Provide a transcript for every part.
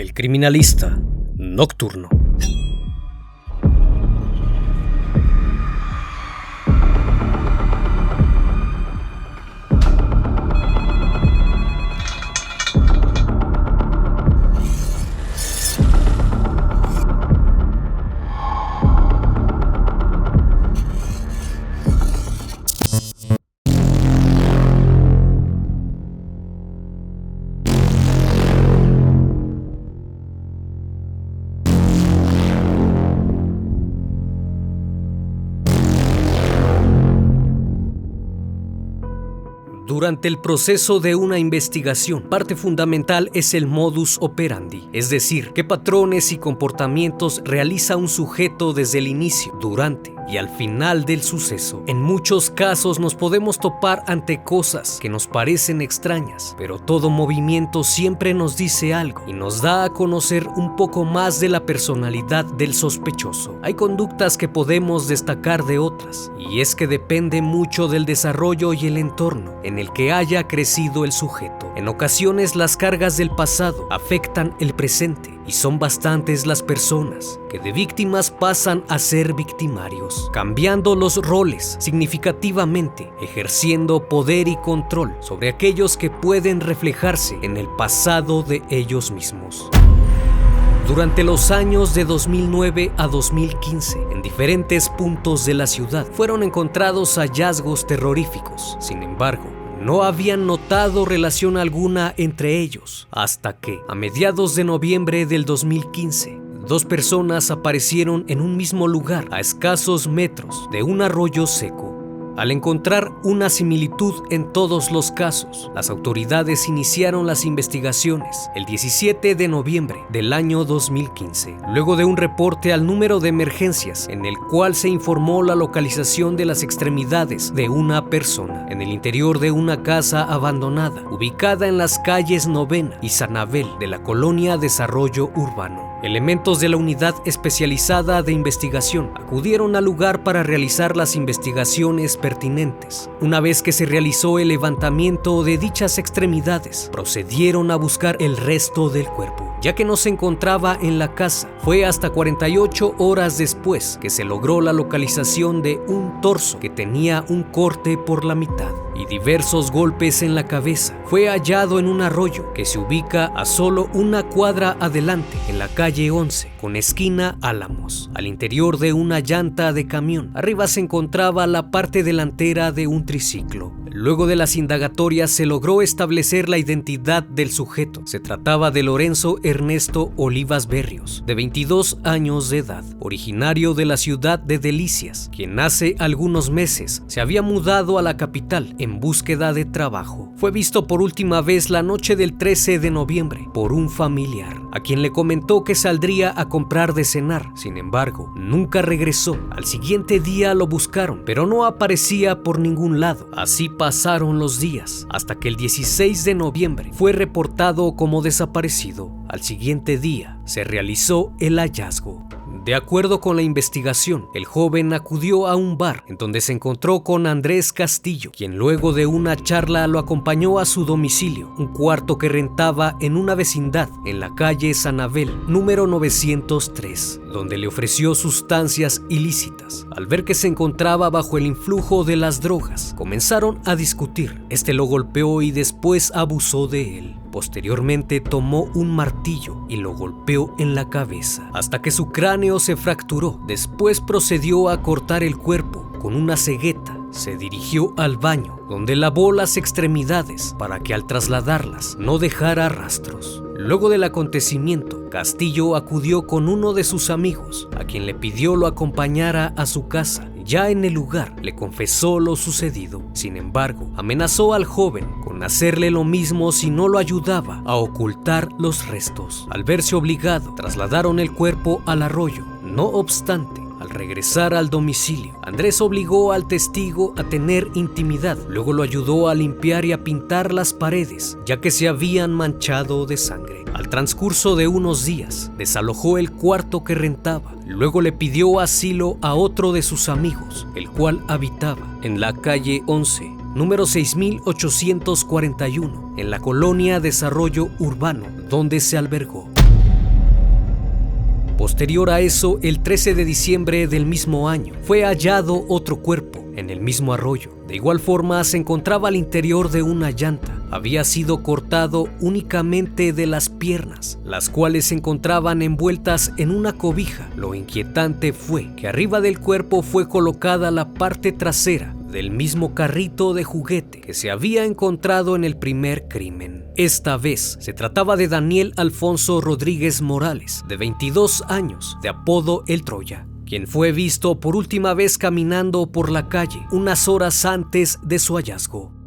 El criminalista nocturno. Durante el proceso de una investigación, parte fundamental es el modus operandi, es decir, qué patrones y comportamientos realiza un sujeto desde el inicio, durante y al final del suceso. En muchos casos nos podemos topar ante cosas que nos parecen extrañas, pero todo movimiento siempre nos dice algo y nos da a conocer un poco más de la personalidad del sospechoso. Hay conductas que podemos destacar de otras, y es que depende mucho del desarrollo y el entorno en el que haya crecido el sujeto. En ocasiones las cargas del pasado afectan el presente y son bastantes las personas que de víctimas pasan a ser victimarios, cambiando los roles significativamente, ejerciendo poder y control sobre aquellos que pueden reflejarse en el pasado de ellos mismos. Durante los años de 2009 a 2015, en diferentes puntos de la ciudad, fueron encontrados hallazgos terroríficos. Sin embargo, no habían notado relación alguna entre ellos, hasta que, a mediados de noviembre del 2015, dos personas aparecieron en un mismo lugar a escasos metros de un arroyo seco. Al encontrar una similitud en todos los casos, las autoridades iniciaron las investigaciones el 17 de noviembre del año 2015, luego de un reporte al número de emergencias en el cual se informó la localización de las extremidades de una persona en el interior de una casa abandonada, ubicada en las calles Novena y Sanabel de la colonia Desarrollo Urbano. Elementos de la unidad especializada de investigación acudieron al lugar para realizar las investigaciones pertinentes. Una vez que se realizó el levantamiento de dichas extremidades, procedieron a buscar el resto del cuerpo. Ya que no se encontraba en la casa, fue hasta 48 horas después que se logró la localización de un torso que tenía un corte por la mitad y diversos golpes en la cabeza. Fue hallado en un arroyo que se ubica a solo una cuadra adelante en la calle 11 con esquina Álamos. Al interior de una llanta de camión, arriba se encontraba la parte delantera de un triciclo. Luego de las indagatorias se logró establecer la identidad del sujeto. Se trataba de Lorenzo Ernesto Olivas Berrios, de 22 años de edad, originario de la ciudad de Delicias, quien hace algunos meses se había mudado a la capital en búsqueda de trabajo. Fue visto por última vez la noche del 13 de noviembre por un familiar, a quien le comentó que saldría a comprar de cenar. Sin embargo, nunca regresó. Al siguiente día lo buscaron, pero no aparecía por ningún lado. Así pasaron los días, hasta que el 16 de noviembre fue reportado como desaparecido. Al siguiente día se realizó el hallazgo. De acuerdo con la investigación, el joven acudió a un bar en donde se encontró con Andrés Castillo, quien luego de una charla lo acompañó a su domicilio, un cuarto que rentaba en una vecindad en la calle Sanabel, número 903, donde le ofreció sustancias ilícitas. Al ver que se encontraba bajo el influjo de las drogas, comenzaron a discutir. Este lo golpeó y después abusó de él. Posteriormente tomó un martillo y lo golpeó en la cabeza hasta que su cráneo se fracturó. Después procedió a cortar el cuerpo con una cegueta. Se dirigió al baño donde lavó las extremidades para que al trasladarlas no dejara rastros. Luego del acontecimiento, Castillo acudió con uno de sus amigos, a quien le pidió lo acompañara a su casa ya en el lugar le confesó lo sucedido. Sin embargo, amenazó al joven con hacerle lo mismo si no lo ayudaba a ocultar los restos. Al verse obligado, trasladaron el cuerpo al arroyo. No obstante, al regresar al domicilio, Andrés obligó al testigo a tener intimidad. Luego lo ayudó a limpiar y a pintar las paredes, ya que se habían manchado de sangre. Al transcurso de unos días, desalojó el cuarto que rentaba. Luego le pidió asilo a otro de sus amigos, el cual habitaba en la calle 11, número 6841, en la colonia Desarrollo Urbano, donde se albergó. Posterior a eso, el 13 de diciembre del mismo año, fue hallado otro cuerpo en el mismo arroyo. De igual forma, se encontraba al interior de una llanta. Había sido cortado únicamente de las piernas, las cuales se encontraban envueltas en una cobija. Lo inquietante fue que arriba del cuerpo fue colocada la parte trasera del mismo carrito de juguete que se había encontrado en el primer crimen. Esta vez se trataba de Daniel Alfonso Rodríguez Morales, de 22 años, de apodo El Troya, quien fue visto por última vez caminando por la calle unas horas antes de su hallazgo.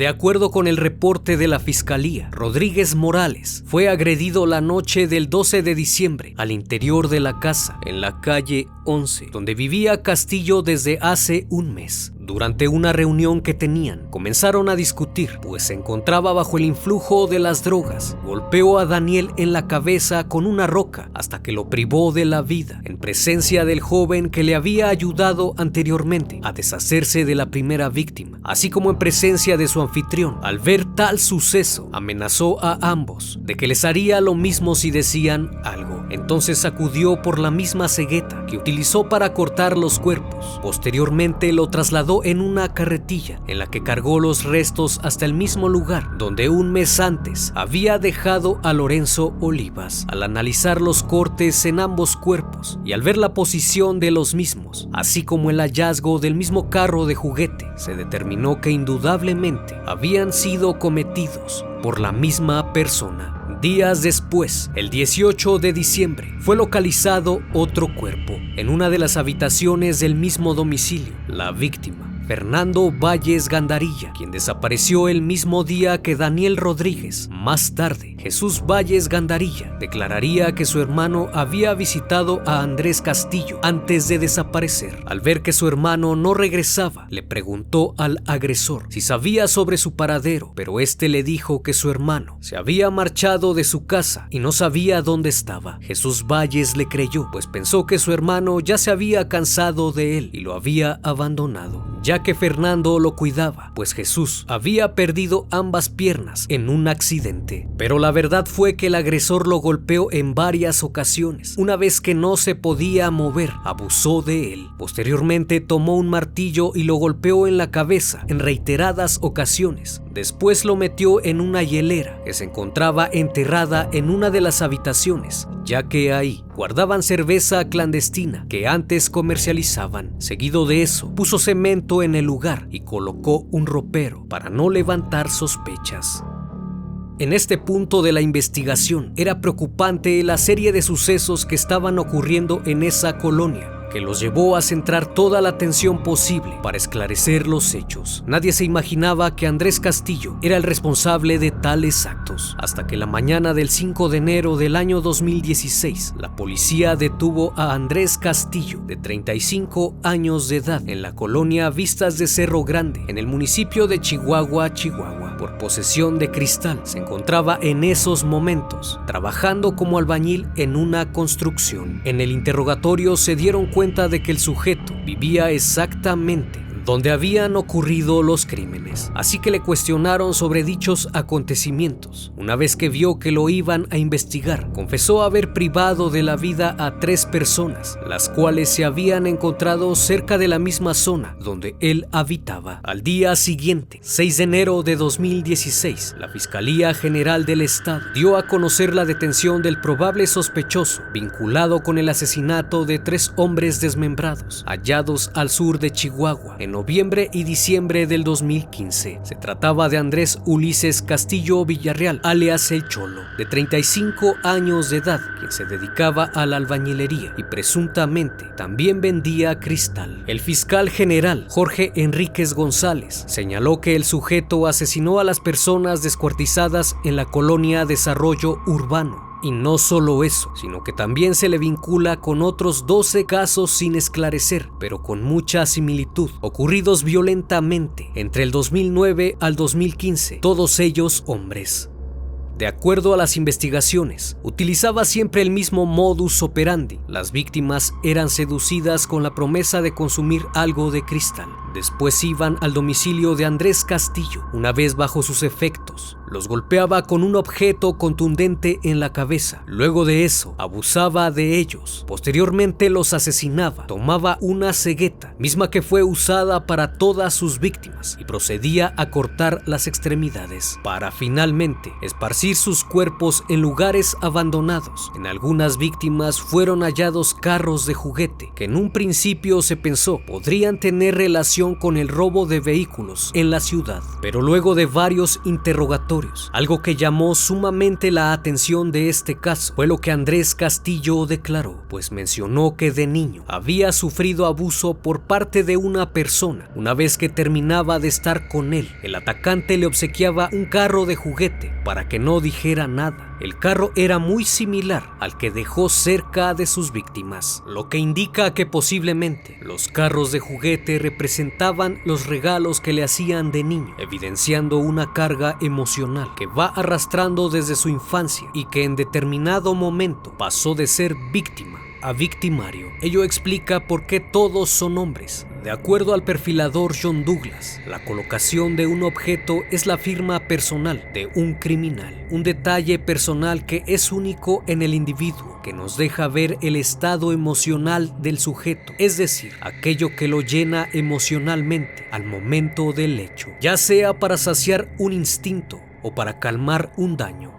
De acuerdo con el reporte de la Fiscalía, Rodríguez Morales fue agredido la noche del 12 de diciembre al interior de la casa en la calle 11, donde vivía Castillo desde hace un mes. Durante una reunión que tenían, comenzaron a discutir, pues se encontraba bajo el influjo de las drogas. Golpeó a Daniel en la cabeza con una roca hasta que lo privó de la vida, en presencia del joven que le había ayudado anteriormente a deshacerse de la primera víctima, así como en presencia de su anfitrión. Al ver tal suceso, amenazó a ambos de que les haría lo mismo si decían algo. Entonces sacudió por la misma cegueta que utilizó para cortar los cuerpos. Posteriormente lo trasladó en una carretilla en la que cargó los restos hasta el mismo lugar donde un mes antes había dejado a Lorenzo Olivas. Al analizar los cortes en ambos cuerpos y al ver la posición de los mismos, así como el hallazgo del mismo carro de juguete, se determinó que indudablemente habían sido cometidos por la misma persona. Días después, el 18 de diciembre, fue localizado otro cuerpo en una de las habitaciones del mismo domicilio. La víctima Fernando Valles Gandarilla, quien desapareció el mismo día que Daniel Rodríguez. Más tarde, Jesús Valles Gandarilla declararía que su hermano había visitado a Andrés Castillo antes de desaparecer. Al ver que su hermano no regresaba, le preguntó al agresor si sabía sobre su paradero, pero este le dijo que su hermano se había marchado de su casa y no sabía dónde estaba. Jesús Valles le creyó, pues pensó que su hermano ya se había cansado de él y lo había abandonado ya que Fernando lo cuidaba, pues Jesús había perdido ambas piernas en un accidente. Pero la verdad fue que el agresor lo golpeó en varias ocasiones. Una vez que no se podía mover, abusó de él. Posteriormente tomó un martillo y lo golpeó en la cabeza en reiteradas ocasiones. Después lo metió en una hielera que se encontraba enterrada en una de las habitaciones, ya que ahí guardaban cerveza clandestina que antes comercializaban. Seguido de eso, puso cemento en el lugar y colocó un ropero para no levantar sospechas. En este punto de la investigación era preocupante la serie de sucesos que estaban ocurriendo en esa colonia que los llevó a centrar toda la atención posible para esclarecer los hechos. Nadie se imaginaba que Andrés Castillo era el responsable de tales actos, hasta que la mañana del 5 de enero del año 2016, la policía detuvo a Andrés Castillo, de 35 años de edad, en la colonia Vistas de Cerro Grande, en el municipio de Chihuahua, Chihuahua, por posesión de cristal. Se encontraba en esos momentos trabajando como albañil en una construcción. En el interrogatorio se dieron cuenta de que el sujeto vivía exactamente donde habían ocurrido los crímenes, así que le cuestionaron sobre dichos acontecimientos. Una vez que vio que lo iban a investigar, confesó haber privado de la vida a tres personas, las cuales se habían encontrado cerca de la misma zona donde él habitaba. Al día siguiente, 6 de enero de 2016, la Fiscalía General del Estado dio a conocer la detención del probable sospechoso vinculado con el asesinato de tres hombres desmembrados hallados al sur de Chihuahua noviembre y diciembre del 2015. Se trataba de Andrés Ulises Castillo Villarreal, alias El Cholo, de 35 años de edad, quien se dedicaba a la albañilería y presuntamente también vendía cristal. El fiscal general Jorge Enríquez González señaló que el sujeto asesinó a las personas descuartizadas en la colonia Desarrollo Urbano y no solo eso, sino que también se le vincula con otros 12 casos sin esclarecer, pero con mucha similitud, ocurridos violentamente entre el 2009 al 2015, todos ellos hombres. De acuerdo a las investigaciones, utilizaba siempre el mismo modus operandi. Las víctimas eran seducidas con la promesa de consumir algo de cristal. Después iban al domicilio de Andrés Castillo. Una vez bajo sus efectos, los golpeaba con un objeto contundente en la cabeza. Luego de eso, abusaba de ellos. Posteriormente los asesinaba. Tomaba una cegueta, misma que fue usada para todas sus víctimas, y procedía a cortar las extremidades para finalmente esparcir sus cuerpos en lugares abandonados. En algunas víctimas fueron hallados carros de juguete que en un principio se pensó podrían tener relación con el robo de vehículos en la ciudad, pero luego de varios interrogatorios algo que llamó sumamente la atención de este caso fue lo que Andrés Castillo declaró, pues mencionó que de niño había sufrido abuso por parte de una persona. Una vez que terminaba de estar con él, el atacante le obsequiaba un carro de juguete para que no dijera nada. El carro era muy similar al que dejó cerca de sus víctimas, lo que indica que posiblemente los carros de juguete representaban los regalos que le hacían de niño, evidenciando una carga emocional que va arrastrando desde su infancia y que en determinado momento pasó de ser víctima a victimario. Ello explica por qué todos son hombres, de acuerdo al perfilador John Douglas, la colocación de un objeto es la firma personal de un criminal, un detalle personal que es único en el individuo, que nos deja ver el estado emocional del sujeto, es decir, aquello que lo llena emocionalmente al momento del hecho, ya sea para saciar un instinto o para calmar un daño.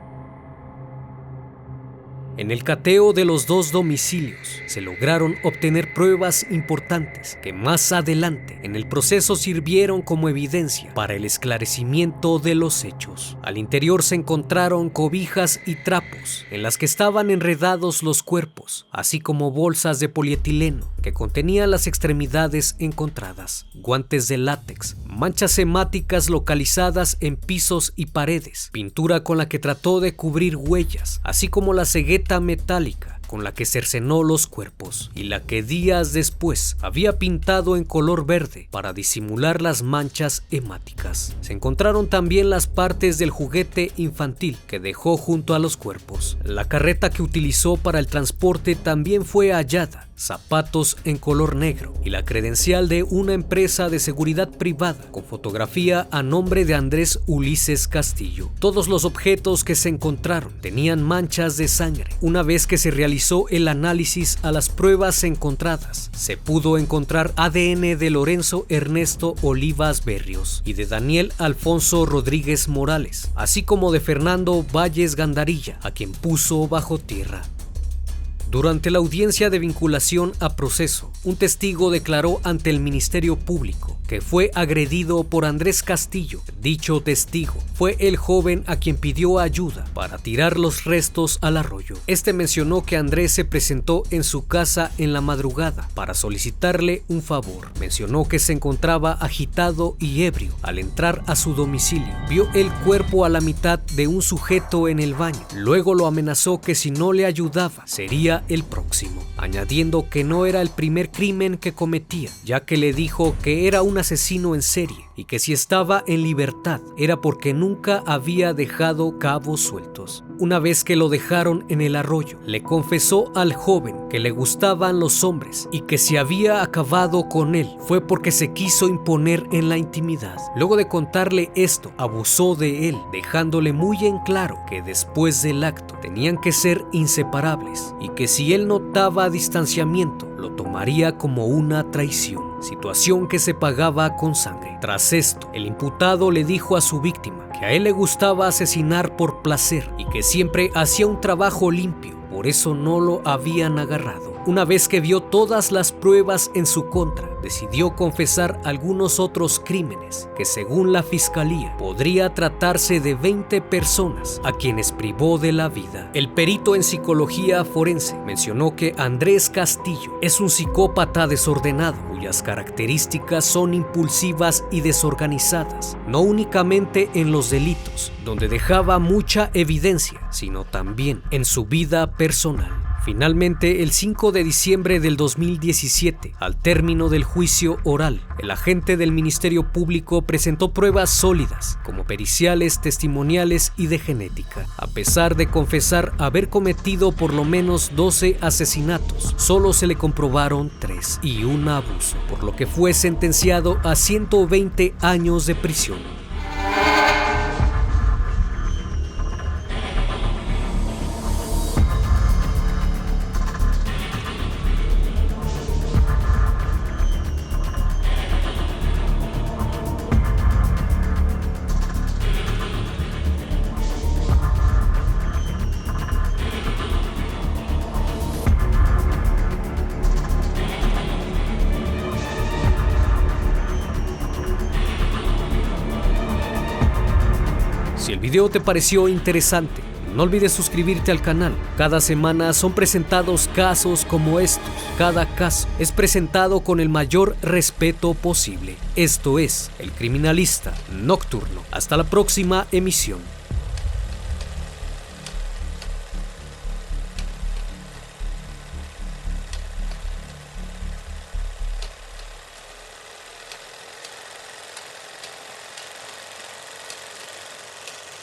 En el cateo de los dos domicilios se lograron obtener pruebas importantes que más adelante en el proceso sirvieron como evidencia para el esclarecimiento de los hechos. Al interior se encontraron cobijas y trapos en las que estaban enredados los cuerpos, así como bolsas de polietileno que contenían las extremidades encontradas, guantes de látex, manchas hemáticas localizadas en pisos y paredes, pintura con la que trató de cubrir huellas, así como la cegueta metálica con la que cercenó los cuerpos y la que días después había pintado en color verde para disimular las manchas hemáticas. Se encontraron también las partes del juguete infantil que dejó junto a los cuerpos. La carreta que utilizó para el transporte también fue hallada zapatos en color negro y la credencial de una empresa de seguridad privada con fotografía a nombre de Andrés Ulises Castillo. Todos los objetos que se encontraron tenían manchas de sangre. Una vez que se realizó el análisis a las pruebas encontradas, se pudo encontrar ADN de Lorenzo Ernesto Olivas Berrios y de Daniel Alfonso Rodríguez Morales, así como de Fernando Valles Gandarilla, a quien puso bajo tierra. Durante la audiencia de vinculación a proceso, un testigo declaró ante el Ministerio Público que fue agredido por Andrés Castillo. Dicho testigo fue el joven a quien pidió ayuda para tirar los restos al arroyo. Este mencionó que Andrés se presentó en su casa en la madrugada para solicitarle un favor. Mencionó que se encontraba agitado y ebrio al entrar a su domicilio. Vio el cuerpo a la mitad de un sujeto en el baño. Luego lo amenazó que si no le ayudaba sería el próximo, añadiendo que no era el primer crimen que cometía, ya que le dijo que era un asesino en serie y que si estaba en libertad era porque nunca había dejado cabos sueltos. Una vez que lo dejaron en el arroyo, le confesó al joven que le gustaban los hombres y que si había acabado con él fue porque se quiso imponer en la intimidad. Luego de contarle esto, abusó de él, dejándole muy en claro que después del acto tenían que ser inseparables y que si él notaba distanciamiento, lo tomaría como una traición situación que se pagaba con sangre. Tras esto, el imputado le dijo a su víctima que a él le gustaba asesinar por placer y que siempre hacía un trabajo limpio, por eso no lo habían agarrado. Una vez que vio todas las pruebas en su contra, decidió confesar algunos otros crímenes que según la fiscalía podría tratarse de 20 personas a quienes privó de la vida. El perito en psicología forense mencionó que Andrés Castillo es un psicópata desordenado cuyas características son impulsivas y desorganizadas, no únicamente en los delitos, donde dejaba mucha evidencia, sino también en su vida personal. Finalmente, el 5 de diciembre del 2017, al término del juicio oral, el agente del Ministerio Público presentó pruebas sólidas, como periciales, testimoniales y de genética. A pesar de confesar haber cometido por lo menos 12 asesinatos, solo se le comprobaron 3 y un abuso, por lo que fue sentenciado a 120 años de prisión. Video te pareció interesante, no olvides suscribirte al canal. Cada semana son presentados casos como estos. Cada caso es presentado con el mayor respeto posible. Esto es El Criminalista Nocturno. Hasta la próxima emisión.